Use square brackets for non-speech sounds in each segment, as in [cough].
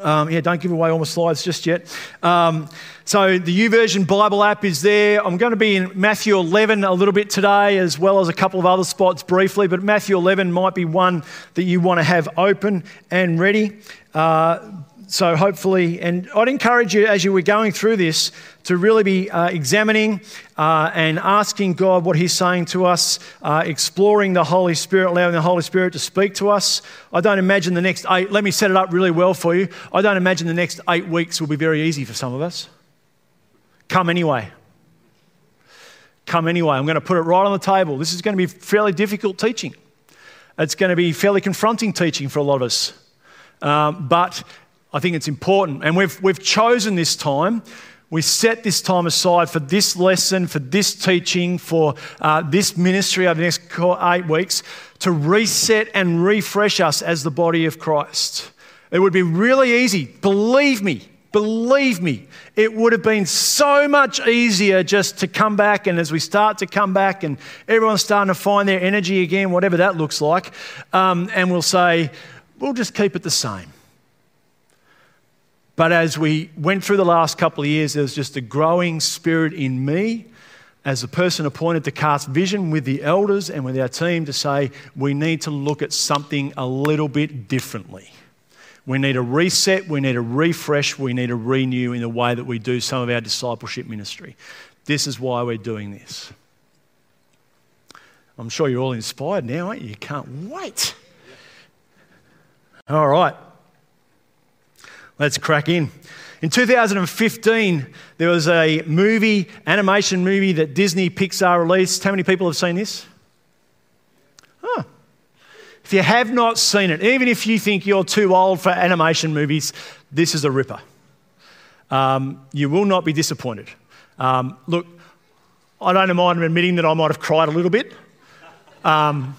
Um, yeah, don't give away all my slides just yet. Um, so the YouVersion Bible app is there. I'm going to be in Matthew 11 a little bit today, as well as a couple of other spots briefly. But Matthew 11 might be one that you want to have open and ready. Uh, so hopefully, and I'd encourage you as you were going through this to really be uh, examining uh, and asking God what He's saying to us, uh, exploring the Holy Spirit, allowing the Holy Spirit to speak to us. I don't imagine the next eight, let me set it up really well for you. I don't imagine the next eight weeks will be very easy for some of us. Come anyway. Come anyway. I'm going to put it right on the table. This is going to be fairly difficult teaching. It's going to be fairly confronting teaching for a lot of us. Um, but I think it's important. And we've, we've chosen this time. We set this time aside for this lesson, for this teaching, for uh, this ministry over the next eight weeks to reset and refresh us as the body of Christ. It would be really easy, believe me, believe me, it would have been so much easier just to come back. And as we start to come back and everyone's starting to find their energy again, whatever that looks like, um, and we'll say, we'll just keep it the same. But as we went through the last couple of years, there was just a growing spirit in me as a person appointed to cast vision with the elders and with our team to say, we need to look at something a little bit differently. We need a reset, we need a refresh, we need a renew in the way that we do some of our discipleship ministry. This is why we're doing this. I'm sure you're all inspired now, aren't you? You can't wait. All right. Let's crack in. In 2015, there was a movie, animation movie that Disney Pixar released. How many people have seen this? Huh. If you have not seen it, even if you think you're too old for animation movies, this is a ripper. Um, you will not be disappointed. Um, look, I don't mind admitting that I might have cried a little bit. Um,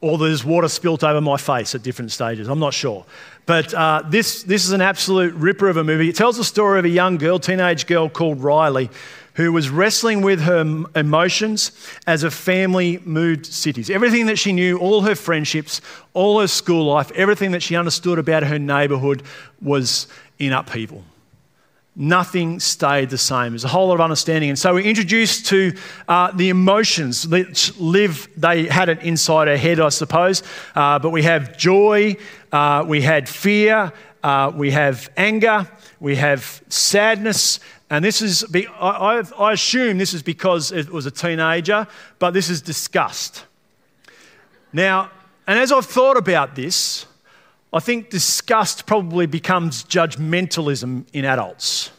or there's water spilt over my face at different stages. I'm not sure. But uh, this, this is an absolute ripper of a movie. It tells the story of a young girl, teenage girl called Riley, who was wrestling with her emotions as a family moved cities. Everything that she knew, all her friendships, all her school life, everything that she understood about her neighbourhood was in upheaval nothing stayed the same. There's a whole lot of understanding. And so we're introduced to uh, the emotions that live, they had it inside our head, I suppose. Uh, but we have joy, uh, we had fear, uh, we have anger, we have sadness. And this is, I, I assume this is because it was a teenager, but this is disgust. Now, and as I've thought about this, I think disgust probably becomes judgmentalism in adults.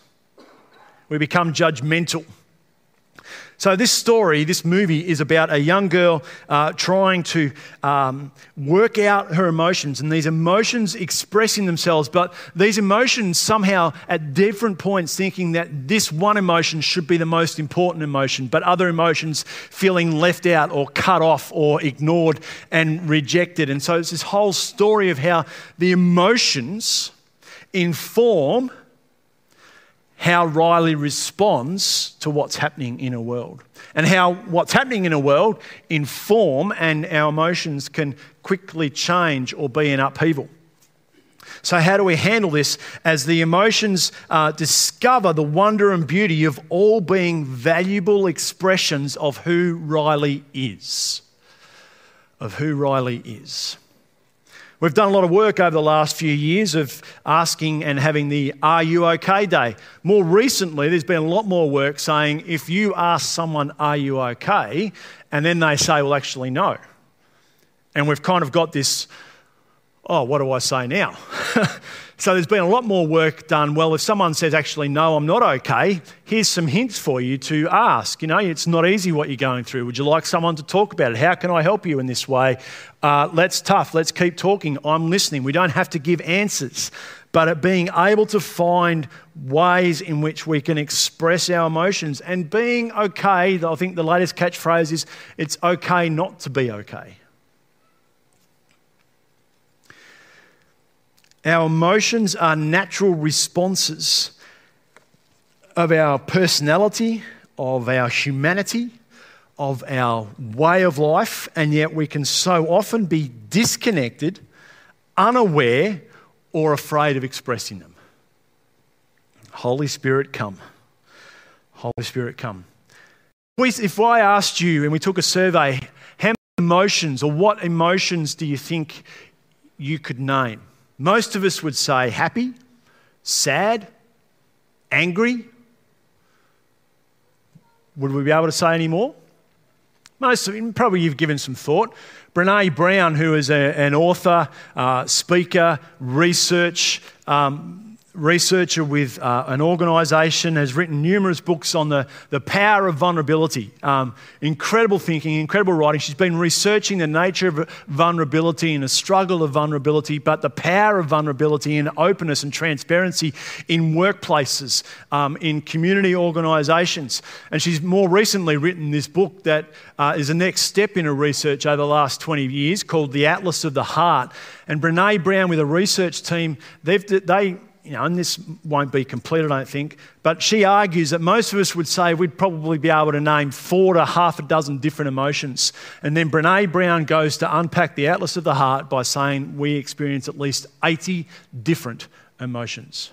We become judgmental. So, this story, this movie, is about a young girl uh, trying to um, work out her emotions and these emotions expressing themselves, but these emotions somehow at different points thinking that this one emotion should be the most important emotion, but other emotions feeling left out or cut off or ignored and rejected. And so, it's this whole story of how the emotions inform how Riley responds to what's happening in a world and how what's happening in a world inform and our emotions can quickly change or be in upheaval. So, how do we handle this as the emotions uh, discover the wonder and beauty of all being valuable expressions of who Riley is? Of who Riley is. We've done a lot of work over the last few years of asking and having the Are You OK Day. More recently, there's been a lot more work saying if you ask someone, Are you OK? and then they say, Well, actually, no. And we've kind of got this, Oh, what do I say now? [laughs] So there's been a lot more work done. Well, if someone says, actually, no, I'm not okay, here's some hints for you to ask. You know, it's not easy what you're going through. Would you like someone to talk about it? How can I help you in this way? Uh, let's tough. Let's keep talking. I'm listening. We don't have to give answers. but at being able to find ways in which we can express our emotions and being okay. I think the latest catchphrase is it's okay not to be okay. Our emotions are natural responses of our personality, of our humanity, of our way of life, and yet we can so often be disconnected, unaware, or afraid of expressing them. Holy Spirit, come. Holy Spirit, come. If I asked you and we took a survey, how many emotions or what emotions do you think you could name? Most of us would say happy, sad, angry. Would we be able to say any more? Most of probably you've given some thought. Brene Brown, who is a, an author, uh, speaker, research, um, researcher with uh, an organisation, has written numerous books on the, the power of vulnerability. Um, incredible thinking, incredible writing. She's been researching the nature of vulnerability and the struggle of vulnerability, but the power of vulnerability and openness and transparency in workplaces, um, in community organisations. And she's more recently written this book that uh, is the next step in her research over the last 20 years called The Atlas of the Heart. And Brene Brown, with a research team, they've, they you know, and this won't be complete, I don't think, but she argues that most of us would say we'd probably be able to name four to half a dozen different emotions. And then Brene Brown goes to unpack the Atlas of the Heart by saying we experience at least 80 different emotions.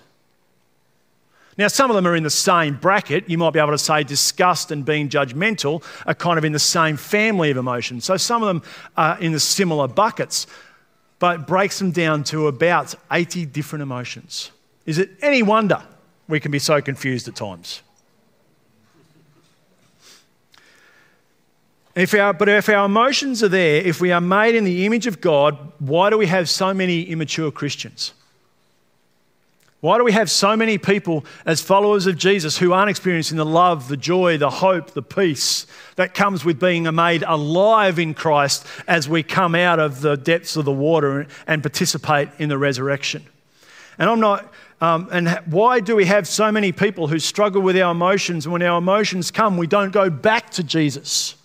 Now, some of them are in the same bracket. You might be able to say disgust and being judgmental are kind of in the same family of emotions. So some of them are in the similar buckets, but breaks them down to about 80 different emotions. Is it any wonder we can be so confused at times? If our, but if our emotions are there, if we are made in the image of God, why do we have so many immature Christians? Why do we have so many people as followers of Jesus who aren't experiencing the love, the joy, the hope, the peace that comes with being made alive in Christ as we come out of the depths of the water and participate in the resurrection? And I'm not um, and why do we have so many people who struggle with our emotions? And when our emotions come, we don't go back to Jesus.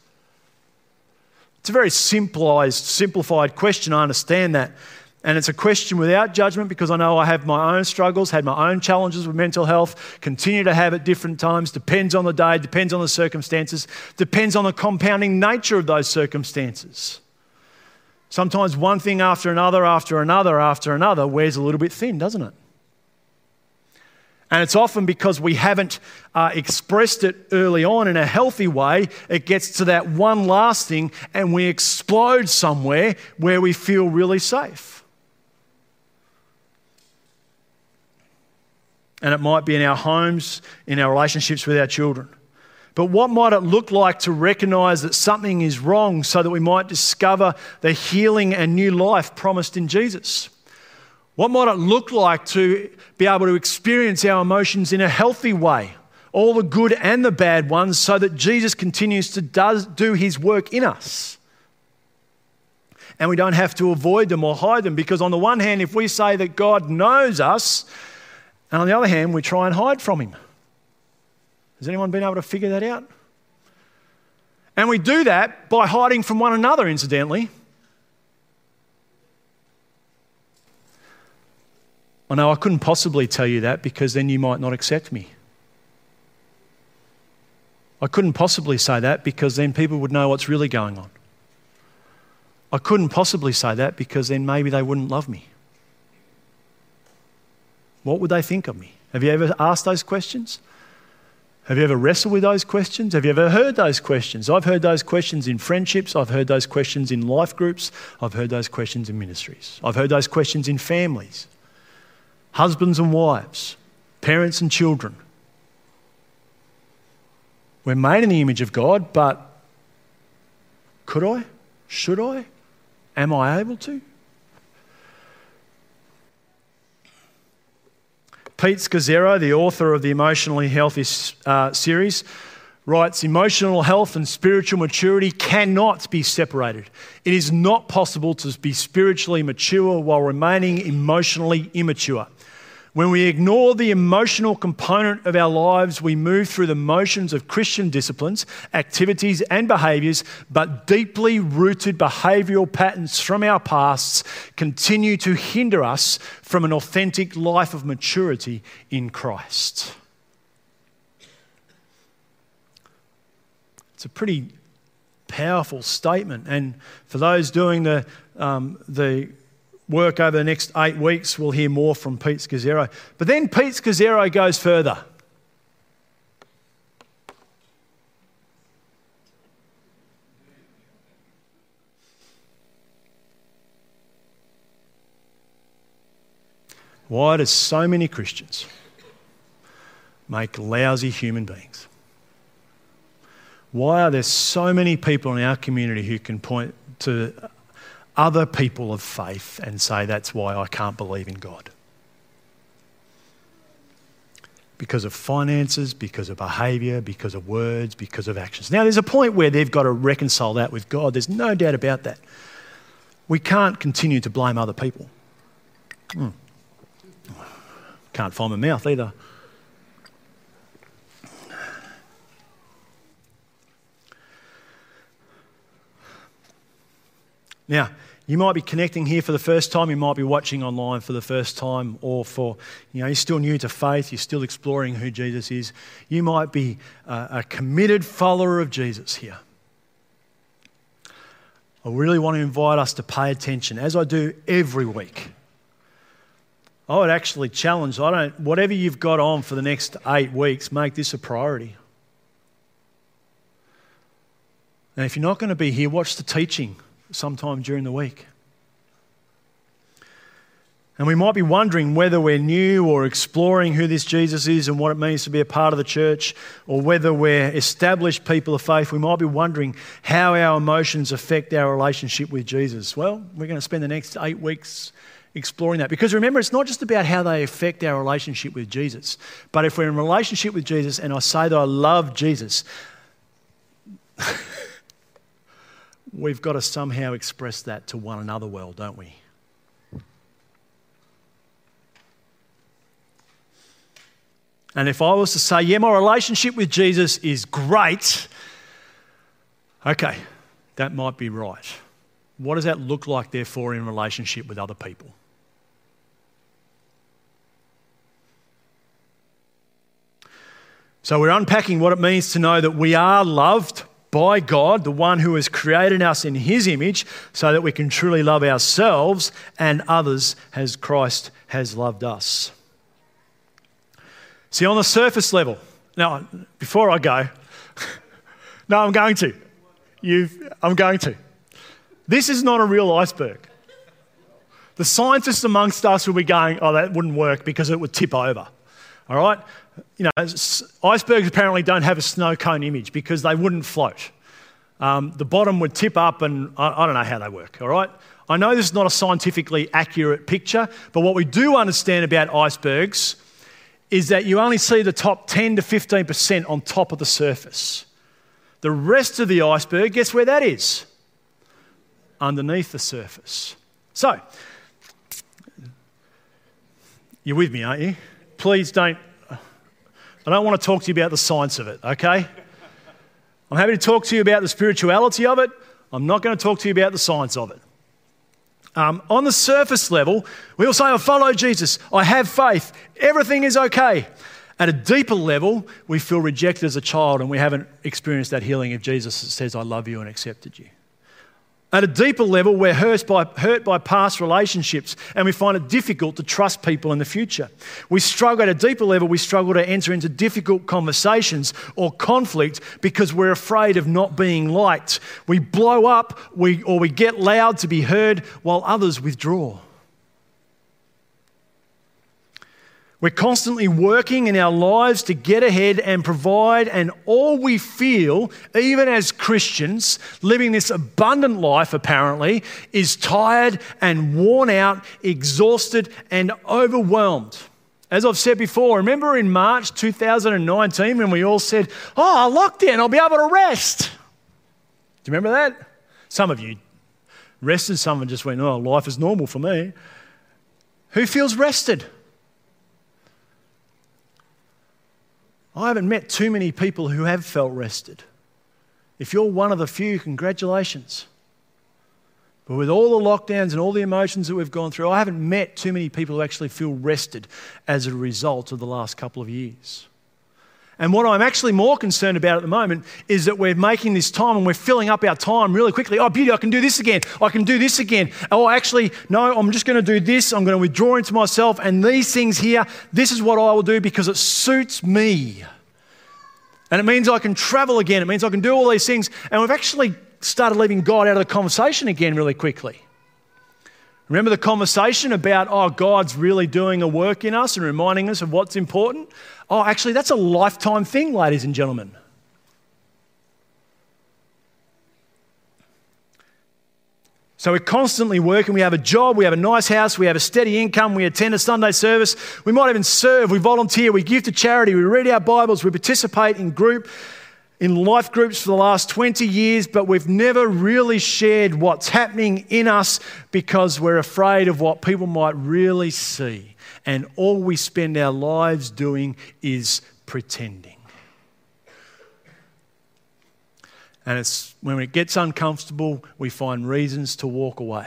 It's a very simplified, simplified question. I understand that. And it's a question without judgment because I know I have my own struggles, had my own challenges with mental health, continue to have at different times, depends on the day, depends on the circumstances, depends on the compounding nature of those circumstances. Sometimes one thing after another, after another, after another wears a little bit thin, doesn't it? And it's often because we haven't uh, expressed it early on in a healthy way, it gets to that one last thing and we explode somewhere where we feel really safe. And it might be in our homes, in our relationships with our children. But what might it look like to recognize that something is wrong so that we might discover the healing and new life promised in Jesus? What might it look like to be able to experience our emotions in a healthy way, all the good and the bad ones, so that Jesus continues to does, do his work in us? And we don't have to avoid them or hide them because, on the one hand, if we say that God knows us, and on the other hand, we try and hide from him. Has anyone been able to figure that out? And we do that by hiding from one another, incidentally. I know I couldn't possibly tell you that because then you might not accept me. I couldn't possibly say that because then people would know what's really going on. I couldn't possibly say that because then maybe they wouldn't love me. What would they think of me? Have you ever asked those questions? Have you ever wrestled with those questions? Have you ever heard those questions? I've heard those questions in friendships. I've heard those questions in life groups. I've heard those questions in ministries. I've heard those questions in families husbands and wives, parents and children. We're made in the image of God, but could I? Should I? Am I able to? Pete Scazzero, the author of the Emotionally Healthy uh, series, writes Emotional health and spiritual maturity cannot be separated. It is not possible to be spiritually mature while remaining emotionally immature. When we ignore the emotional component of our lives, we move through the motions of Christian disciplines, activities, and behaviours, but deeply rooted behavioural patterns from our pasts continue to hinder us from an authentic life of maturity in Christ. It's a pretty powerful statement. And for those doing the, um, the work over the next eight weeks, we'll hear more from Pete Scazzero. But then Pete Scazzero goes further. Why do so many Christians make lousy human beings? Why are there so many people in our community who can point to other people of faith and say, that's why I can't believe in God? Because of finances, because of behaviour, because of words, because of actions. Now, there's a point where they've got to reconcile that with God. There's no doubt about that. We can't continue to blame other people. Hmm. Can't find my mouth either. Now, you might be connecting here for the first time, you might be watching online for the first time, or for, you know, you're still new to faith, you're still exploring who Jesus is. You might be a, a committed follower of Jesus here. I really want to invite us to pay attention, as I do every week. I would actually challenge, I don't, whatever you've got on for the next eight weeks, make this a priority. And if you're not going to be here, watch the teaching sometime during the week. And we might be wondering whether we're new or exploring who this Jesus is and what it means to be a part of the church, or whether we're established people of faith. We might be wondering how our emotions affect our relationship with Jesus. Well, we're going to spend the next eight weeks exploring that. Because remember, it's not just about how they affect our relationship with Jesus, but if we're in relationship with Jesus and I say that I love Jesus, [laughs] we've got to somehow express that to one another well, don't we? And if I was to say, yeah, my relationship with Jesus is great, okay, that might be right. What does that look like, therefore, in relationship with other people? So, we're unpacking what it means to know that we are loved by God, the one who has created us in his image, so that we can truly love ourselves and others as Christ has loved us. See, on the surface level, now, before I go, [laughs] no, I'm going to. You've, I'm going to. This is not a real iceberg. The scientists amongst us will be going, oh, that wouldn't work because it would tip over. All right? you know, icebergs apparently don't have a snow cone image because they wouldn't float. Um, the bottom would tip up, and I, I don't know how they work, all right? I know this is not a scientifically accurate picture, but what we do understand about icebergs is that you only see the top 10 to 15% on top of the surface. The rest of the iceberg, guess where that is? Underneath the surface. So, you're with me, aren't you? Please don't I don't want to talk to you about the science of it, okay? I'm happy to talk to you about the spirituality of it. I'm not going to talk to you about the science of it. Um, on the surface level, we all say, I follow Jesus, I have faith, everything is okay. At a deeper level, we feel rejected as a child and we haven't experienced that healing if Jesus says, I love you and accepted you. At a deeper level, we're hurt by, hurt by past relationships and we find it difficult to trust people in the future. We struggle at a deeper level, we struggle to enter into difficult conversations or conflict because we're afraid of not being liked. We blow up we, or we get loud to be heard while others withdraw. We're constantly working in our lives to get ahead and provide, and all we feel, even as Christians, living this abundant life apparently, is tired and worn out, exhausted and overwhelmed. As I've said before, remember in March 2019 when we all said, Oh, lockdown, I'll be able to rest. Do you remember that? Some of you rested, some of just went, Oh, life is normal for me. Who feels rested? I haven't met too many people who have felt rested. If you're one of the few, congratulations. But with all the lockdowns and all the emotions that we've gone through, I haven't met too many people who actually feel rested as a result of the last couple of years. And what I'm actually more concerned about at the moment is that we're making this time and we're filling up our time really quickly. Oh, beauty, I can do this again. I can do this again. Oh, actually, no, I'm just going to do this. I'm going to withdraw into myself. And these things here, this is what I will do because it suits me. And it means I can travel again. It means I can do all these things. And we've actually started leaving God out of the conversation again really quickly. Remember the conversation about, oh, God's really doing a work in us and reminding us of what's important? Oh, actually, that's a lifetime thing, ladies and gentlemen. So we're constantly working. We have a job, we have a nice house, we have a steady income, we attend a Sunday service, we might even serve, we volunteer, we give to charity, we read our Bibles, we participate in group in life groups for the last 20 years, but we've never really shared what's happening in us because we're afraid of what people might really see. And all we spend our lives doing is pretending. And it's when it gets uncomfortable, we find reasons to walk away.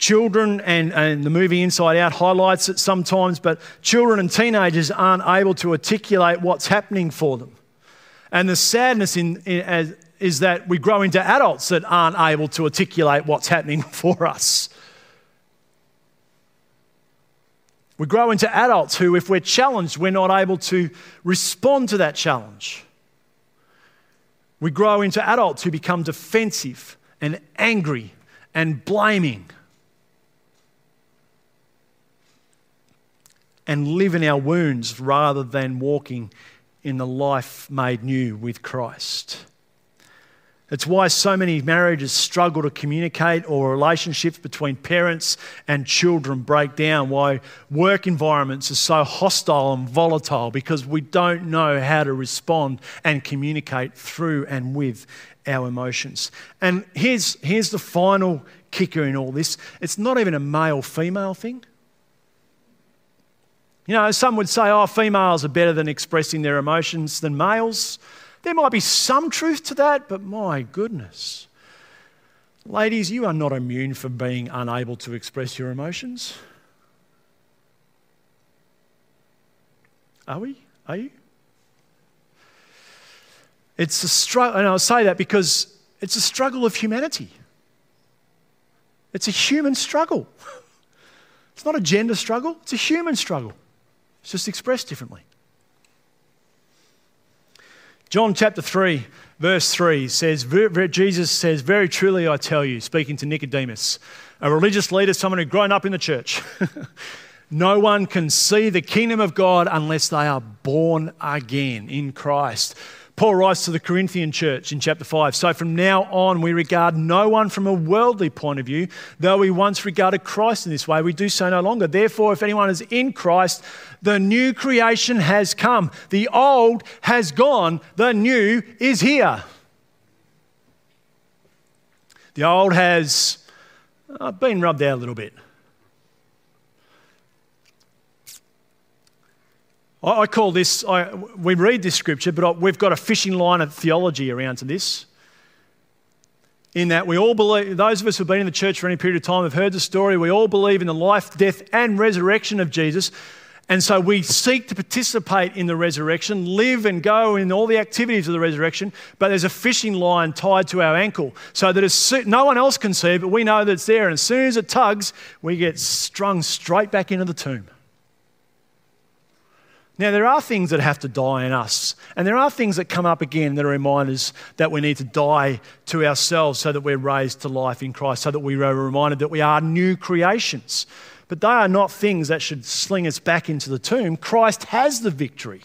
Children, and, and the movie Inside Out highlights it sometimes, but children and teenagers aren't able to articulate what's happening for them. And the sadness in, in, is that we grow into adults that aren't able to articulate what's happening [laughs] for us. We grow into adults who, if we're challenged, we're not able to respond to that challenge. We grow into adults who become defensive and angry and blaming. And live in our wounds rather than walking in the life made new with Christ. It's why so many marriages struggle to communicate or relationships between parents and children break down, why work environments are so hostile and volatile because we don't know how to respond and communicate through and with our emotions. And here's, here's the final kicker in all this it's not even a male female thing. You know, some would say, oh, females are better than expressing their emotions than males. There might be some truth to that, but my goodness. Ladies, you are not immune from being unable to express your emotions. Are we? Are you? It's a struggle, and I'll say that because it's a struggle of humanity. It's a human struggle. [laughs] It's not a gender struggle, it's a human struggle. It's just expressed differently. John chapter 3, verse 3 says, Jesus says, Very truly I tell you, speaking to Nicodemus, a religious leader, someone who'd grown up in the church, [laughs] no one can see the kingdom of God unless they are born again in Christ. Paul writes to the Corinthian church in chapter 5 So from now on, we regard no one from a worldly point of view, though we once regarded Christ in this way, we do so no longer. Therefore, if anyone is in Christ, the new creation has come. The old has gone, the new is here. The old has uh, been rubbed out a little bit. I, call this, I, we read this scripture, but we've got a fishing line of theology around to this. In that we all believe, those of us who've been in the church for any period of time have heard the story, we all believe in the life, death, and resurrection of Jesus. And so we seek to participate in the resurrection, live and go in all the activities of the resurrection, but there's a fishing line tied to our ankle so that as no one else can see, but we know that it's there. And as soon as it tugs, we get strung straight back into the tomb. Now, there are things that have to die in us, and there are things that come up again that are reminders that we need to die to ourselves so that we're raised to life in Christ, so that we are reminded that we are new creations. But they are not things that should sling us back into the tomb. Christ has the victory.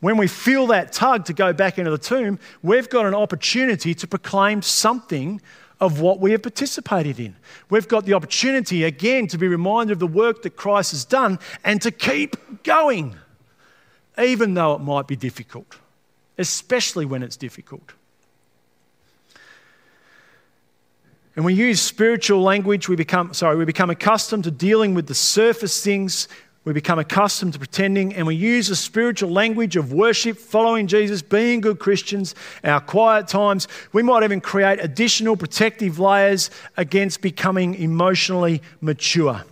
When we feel that tug to go back into the tomb, we've got an opportunity to proclaim something of what we have participated in. We've got the opportunity again to be reminded of the work that Christ has done and to keep going, even though it might be difficult, especially when it's difficult. And we use spiritual language, we become, sorry, we become accustomed to dealing with the surface things we become accustomed to pretending and we use the spiritual language of worship, following Jesus, being good Christians, our quiet times. We might even create additional protective layers against becoming emotionally mature.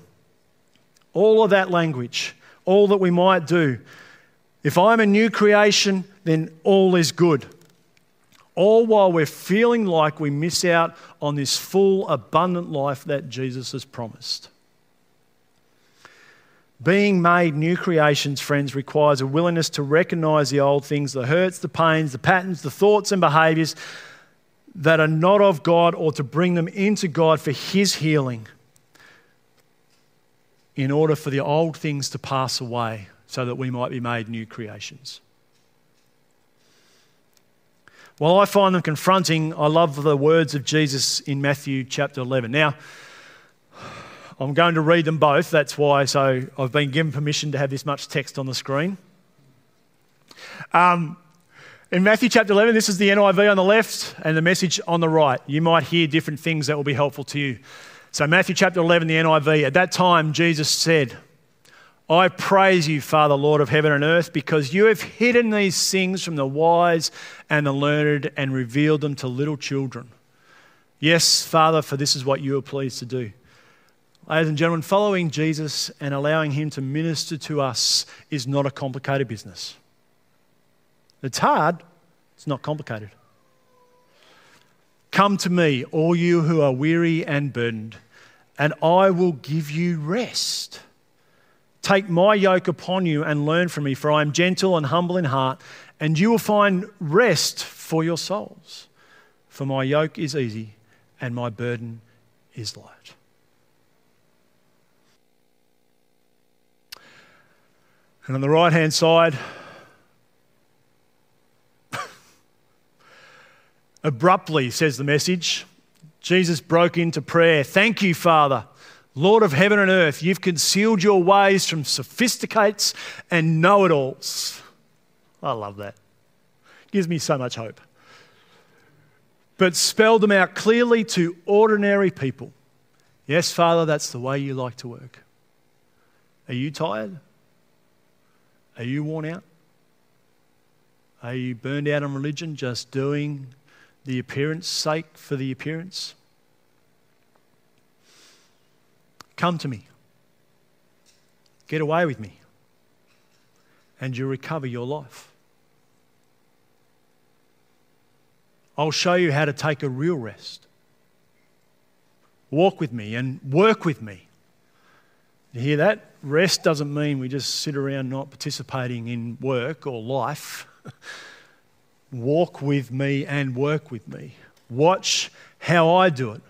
All of that language, all that we might do. If I'm a new creation, then all is good. All while we're feeling like we miss out on this full, abundant life that Jesus has promised. Being made new creations, friends, requires a willingness to recognize the old things, the hurts, the pains, the patterns, the thoughts and behaviors that are not of God, or to bring them into God for His healing in order for the old things to pass away so that we might be made new creations. While I find them confronting, I love the words of Jesus in Matthew chapter 11. Now, I'm going to read them both. That's why. So I've been given permission to have this much text on the screen. Um, in Matthew chapter 11, this is the NIV on the left and the message on the right. You might hear different things that will be helpful to you. So, Matthew chapter 11, the NIV. At that time, Jesus said, I praise you, Father, Lord of heaven and earth, because you have hidden these things from the wise and the learned and revealed them to little children. Yes, Father, for this is what you are pleased to do. Ladies and gentlemen, following Jesus and allowing Him to minister to us is not a complicated business. It's hard, it's not complicated. Come to me, all you who are weary and burdened, and I will give you rest. Take my yoke upon you and learn from me, for I am gentle and humble in heart, and you will find rest for your souls. For my yoke is easy and my burden is light. And on the right hand side, [laughs] abruptly, says the message, Jesus broke into prayer. Thank you, Father, Lord of heaven and earth. You've concealed your ways from sophisticates and know it alls. I love that. Gives me so much hope. But spelled them out clearly to ordinary people. Yes, Father, that's the way you like to work. Are you tired? Are you worn out? Are you burned out on religion, just doing the appearance sake for the appearance? Come to me. Get away with me. And you'll recover your life. I'll show you how to take a real rest. Walk with me and work with me. You hear that? Rest doesn't mean we just sit around not participating in work or life. [laughs] Walk with me and work with me. Watch how I do it.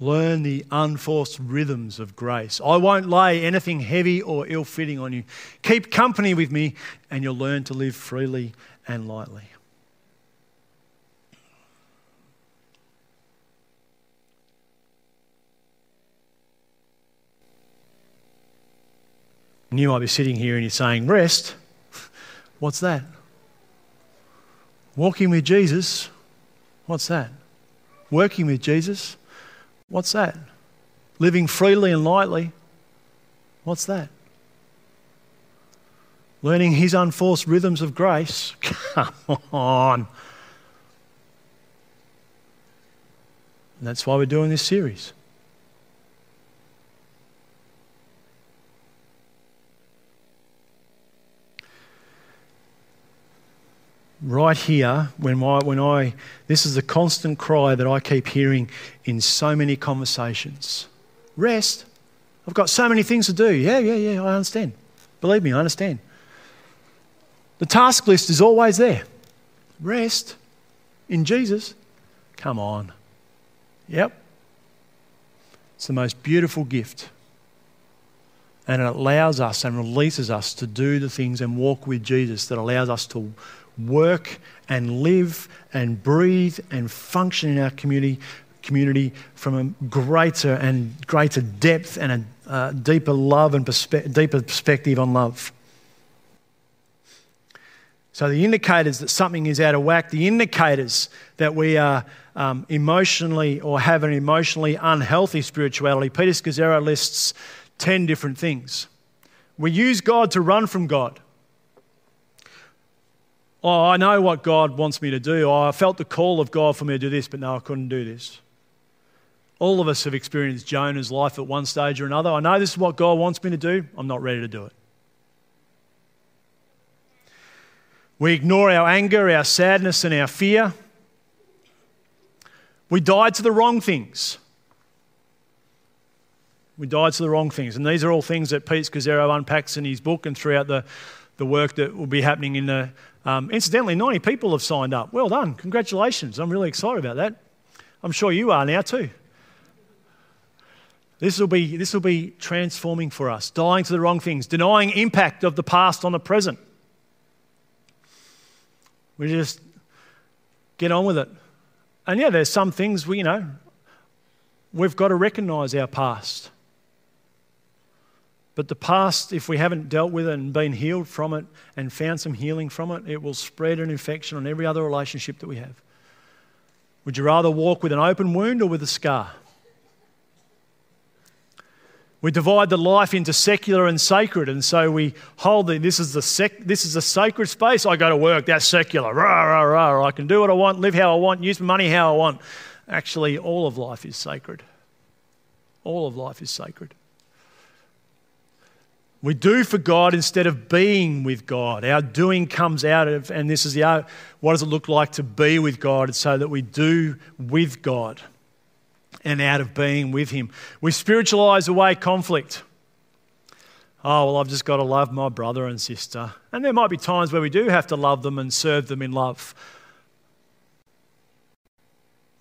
Learn the unforced rhythms of grace. I won't lay anything heavy or ill fitting on you. Keep company with me, and you'll learn to live freely and lightly. And you might be sitting here and you're saying, Rest? What's that? Walking with Jesus? What's that? Working with Jesus? What's that? Living freely and lightly? What's that? Learning his unforced rhythms of grace? [laughs] Come on. And that's why we're doing this series. Right here when, my, when I, this is a constant cry that I keep hearing in so many conversations. Rest. I've got so many things to do. Yeah, yeah, yeah, I understand. Believe me, I understand. The task list is always there. Rest in Jesus. Come on. Yep. It's the most beautiful gift. And it allows us and releases us to do the things and walk with Jesus that allows us to work and live and breathe and function in our community, community from a greater and greater depth and a uh, deeper love and perspe- deeper perspective on love. So, the indicators that something is out of whack, the indicators that we are um, emotionally or have an emotionally unhealthy spirituality, Peter Scazzero lists 10 different things. We use God to run from God. Oh, I know what God wants me to do. Oh, I felt the call of God for me to do this, but no, I couldn't do this. All of us have experienced Jonah's life at one stage or another. I know this is what God wants me to do. I'm not ready to do it. We ignore our anger, our sadness, and our fear. We died to the wrong things. We died to the wrong things. And these are all things that Pete Scazzero unpacks in his book and throughout the, the work that will be happening in the. Um, incidentally, 90 people have signed up. Well done. Congratulations. I'm really excited about that. I'm sure you are now too. This will, be, this will be transforming for us, dying to the wrong things, denying impact of the past on the present. We just get on with it. And yeah, there's some things we, you know, we've got to recognize our past. But the past, if we haven't dealt with it and been healed from it and found some healing from it, it will spread an infection on every other relationship that we have. Would you rather walk with an open wound or with a scar? We divide the life into secular and sacred, and so we hold the, this is the sec, this is a sacred space. I go to work, that's secular. Rah, rah, rah. I can do what I want, live how I want, use money how I want. Actually, all of life is sacred. All of life is sacred. We do for God instead of being with God. Our doing comes out of, and this is the what does it look like to be with God? It's so that we do with God and out of being with Him. We spiritualize away conflict. Oh, well, I've just got to love my brother and sister. And there might be times where we do have to love them and serve them in love.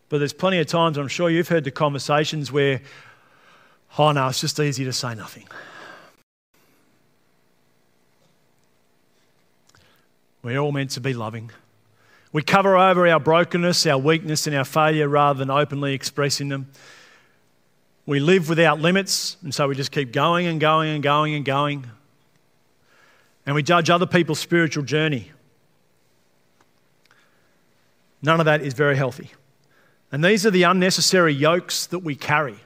But there's plenty of times, I'm sure you've heard the conversations where, oh no, it's just easy to say nothing. We're all meant to be loving. We cover over our brokenness, our weakness, and our failure rather than openly expressing them. We live without limits, and so we just keep going and going and going and going. And we judge other people's spiritual journey. None of that is very healthy. And these are the unnecessary yokes that we carry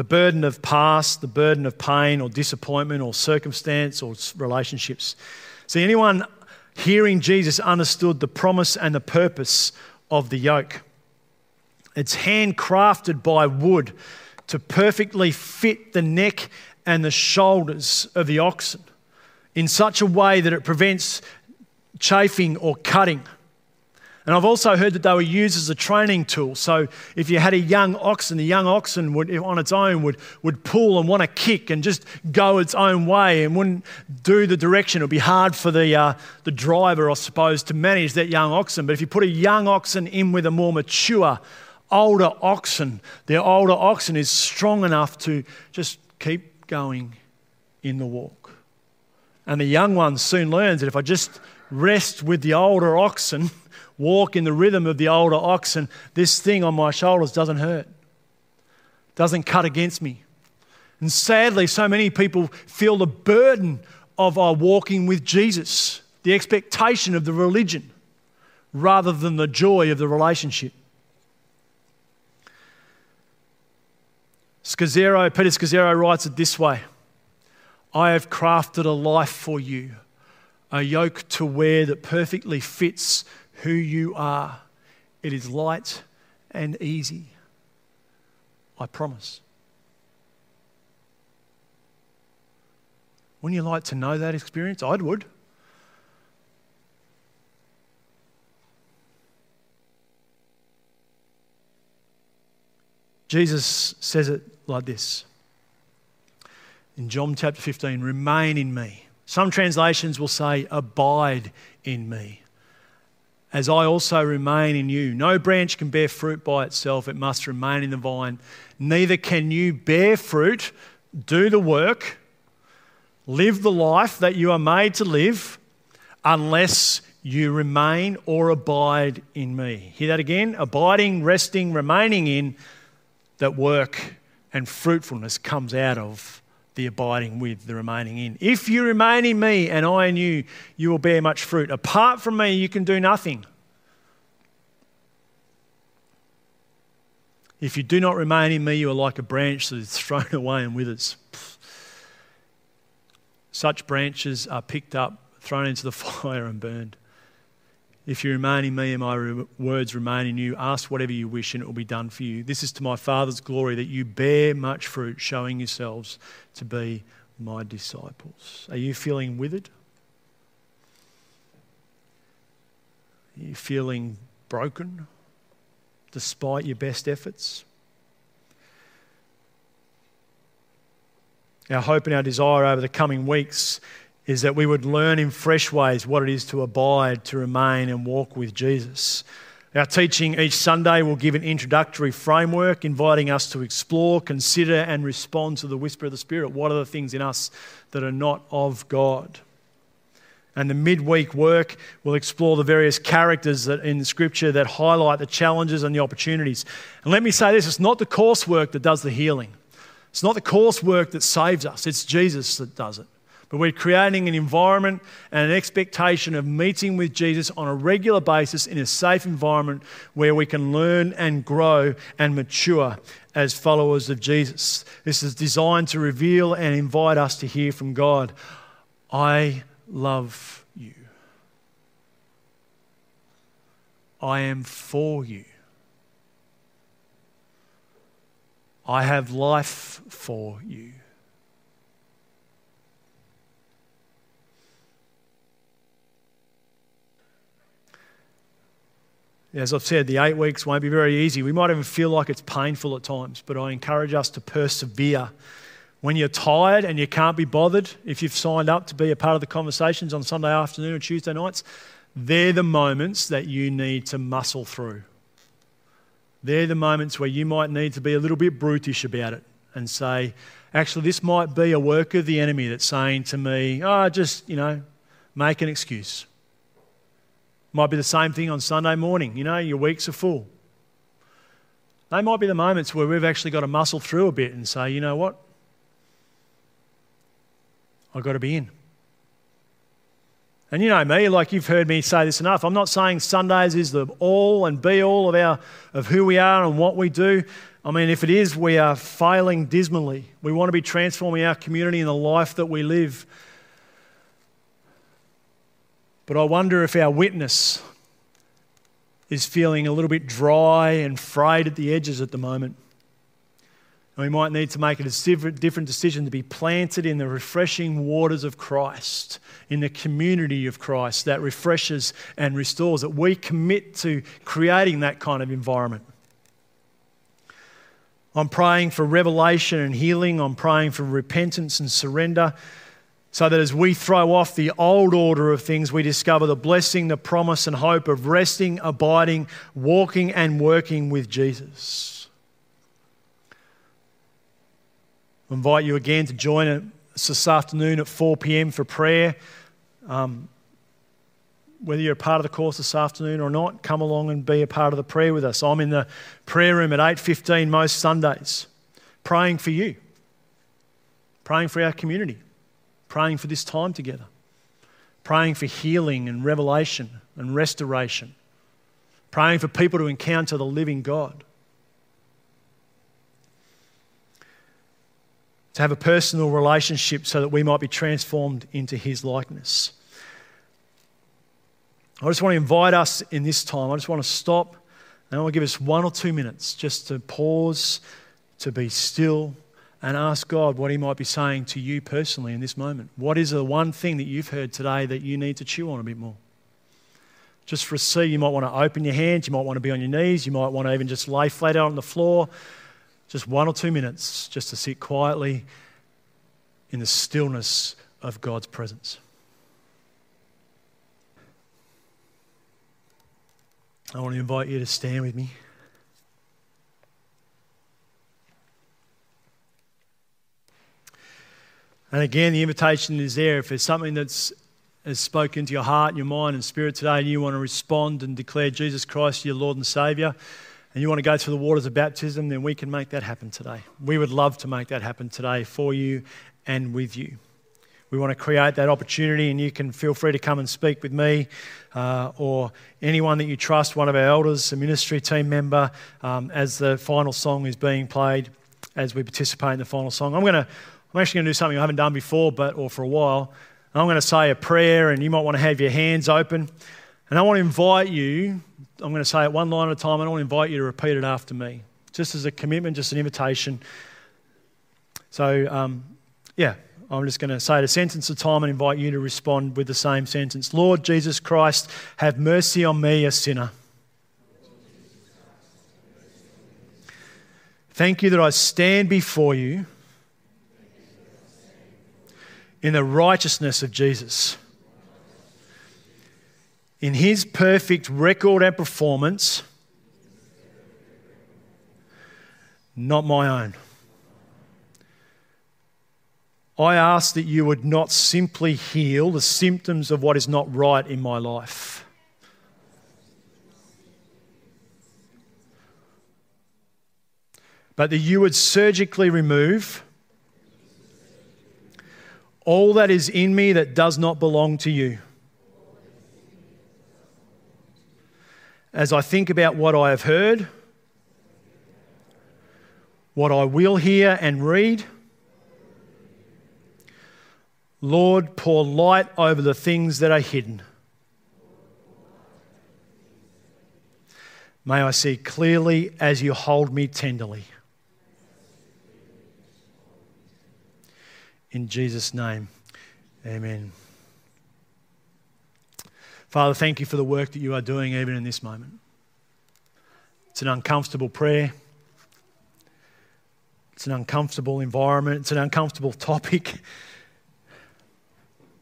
the burden of past, the burden of pain or disappointment or circumstance or relationships. See, anyone hearing Jesus understood the promise and the purpose of the yoke. It's handcrafted by wood to perfectly fit the neck and the shoulders of the oxen in such a way that it prevents chafing or cutting. And I've also heard that they were used as a training tool. So if you had a young oxen, the young oxen would, on its own would, would pull and want to kick and just go its own way and wouldn't do the direction. It would be hard for the, uh, the driver, I suppose, to manage that young oxen. But if you put a young oxen in with a more mature, older oxen, the older oxen is strong enough to just keep going in the walk. And the young one soon learns that if I just rest with the older oxen, walk in the rhythm of the older oxen, this thing on my shoulders doesn't hurt, doesn't cut against me. And sadly, so many people feel the burden of our walking with Jesus, the expectation of the religion, rather than the joy of the relationship. Scazzero, Peter Scazzero writes it this way I have crafted a life for you, a yoke to wear that perfectly fits who you are. It is light and easy. I promise. Wouldn't you like to know that experience? I would. Jesus says it like this in John chapter 15 remain in me. Some translations will say, abide in me as I also remain in you. No branch can bear fruit by itself, it must remain in the vine. Neither can you bear fruit, do the work, live the life that you are made to live, unless you remain or abide in me. Hear that again? Abiding, resting, remaining in that work and fruitfulness comes out of the abiding with, the remaining in. If you remain in me and I in you, you will bear much fruit. Apart from me, you can do nothing. If you do not remain in me, you are like a branch that is [laughs] thrown away and withers. such branches are picked up, thrown into the [laughs] fire, and burned. If you remain in me and my words remain in you, ask whatever you wish and it will be done for you. This is to my Father's glory that you bear much fruit, showing yourselves to be my disciples. Are you feeling withered? Are you feeling broken despite your best efforts? Our hope and our desire over the coming weeks is that we would learn in fresh ways what it is to abide, to remain, and walk with Jesus. Our teaching each Sunday will give an introductory framework, inviting us to explore, consider, and respond to the whisper of the Spirit. What are the things in us that are not of God? And the midweek work will explore the various characters that in Scripture that highlight the challenges and the opportunities. And let me say this it's not the coursework that does the healing, it's not the coursework that saves us, it's Jesus that does it. But we're creating an environment and an expectation of meeting with Jesus on a regular basis in a safe environment where we can learn and grow and mature as followers of Jesus. This is designed to reveal and invite us to hear from God. I love you. I am for you. I have life for you. As I've said, the eight weeks won't be very easy. We might even feel like it's painful at times, but I encourage us to persevere. When you're tired and you can't be bothered, if you've signed up to be a part of the conversations on Sunday afternoon or Tuesday nights, they're the moments that you need to muscle through. They're the moments where you might need to be a little bit brutish about it and say, actually, this might be a work of the enemy that's saying to me, oh, just, you know, make an excuse. Might be the same thing on Sunday morning. You know, your weeks are full. They might be the moments where we've actually got to muscle through a bit and say, you know what? I've got to be in. And you know me, like you've heard me say this enough. I'm not saying Sundays is the all and be all of our of who we are and what we do. I mean, if it is, we are failing dismally. We want to be transforming our community and the life that we live. But I wonder if our witness is feeling a little bit dry and frayed at the edges at the moment. And we might need to make a different decision to be planted in the refreshing waters of Christ, in the community of Christ that refreshes and restores, that we commit to creating that kind of environment. I'm praying for revelation and healing. I'm praying for repentance and surrender. So that as we throw off the old order of things, we discover the blessing, the promise, and hope of resting, abiding, walking, and working with Jesus. I invite you again to join us this afternoon at 4 p.m. for prayer. Um, whether you're a part of the course this afternoon or not, come along and be a part of the prayer with us. I'm in the prayer room at 8:15 most Sundays, praying for you, praying for our community praying for this time together, praying for healing and revelation and restoration, praying for people to encounter the living God. To have a personal relationship so that we might be transformed into His likeness. I just want to invite us in this time. I just want to stop and I want to give us one or two minutes just to pause, to be still and ask God what He might be saying to you personally in this moment. What is the one thing that you've heard today that you need to chew on a bit more? Just for a see, you might want to open your hands, you might want to be on your knees, you might want to even just lay flat out on the floor. Just one or two minutes just to sit quietly in the stillness of God's presence. I want to invite you to stand with me. And again, the invitation is there. If there's something that's has spoken to your heart, your mind, and spirit today, and you want to respond and declare Jesus Christ your Lord and Savior, and you want to go through the waters of baptism, then we can make that happen today. We would love to make that happen today for you and with you. We want to create that opportunity, and you can feel free to come and speak with me uh, or anyone that you trust, one of our elders, a ministry team member, um, as the final song is being played, as we participate in the final song. I'm going to I'm actually going to do something I haven't done before, but or for a while. I'm going to say a prayer, and you might want to have your hands open. And I want to invite you, I'm going to say it one line at a time, and I want to invite you to repeat it after me, just as a commitment, just an invitation. So, um, yeah, I'm just going to say it a sentence at a time and invite you to respond with the same sentence Lord Jesus Christ, have mercy on me, a sinner. Thank you that I stand before you in the righteousness of Jesus. In his perfect record and performance, not my own. I ask that you would not simply heal the symptoms of what is not right in my life. But that you would surgically remove all that is in me that does not belong to you. As I think about what I have heard, what I will hear and read, Lord, pour light over the things that are hidden. May I see clearly as you hold me tenderly. In Jesus' name, amen. Father, thank you for the work that you are doing even in this moment. It's an uncomfortable prayer. It's an uncomfortable environment. It's an uncomfortable [laughs] topic.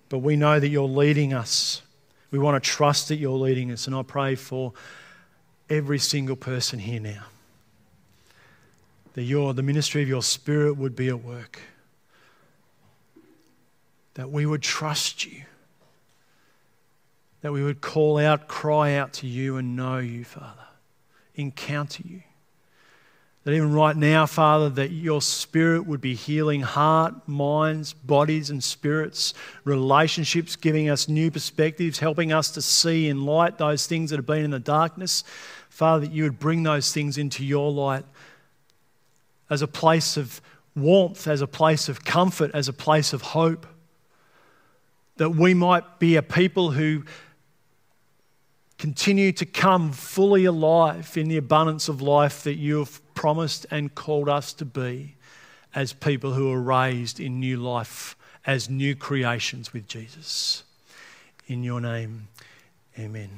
But we know that you're leading us. We want to trust that you're leading us. And I pray for every single person here now that your, the ministry of your Spirit would be at work that we would trust you, that we would call out, cry out to you, and know you, Father, encounter you. That even right now, Father, that your Spirit would be healing heart, minds, bodies, and spirits, relationships, giving us new perspectives, helping us to see in light those things that have been in the darkness. Father, that you would bring those things into your light as a place of warmth, as a place of comfort, as a place of hope that we might be a people who continue to come fully alive in the abundance of life that you have promised and called us to be as people who are raised in new life, as new creations with Jesus. In your name, amen.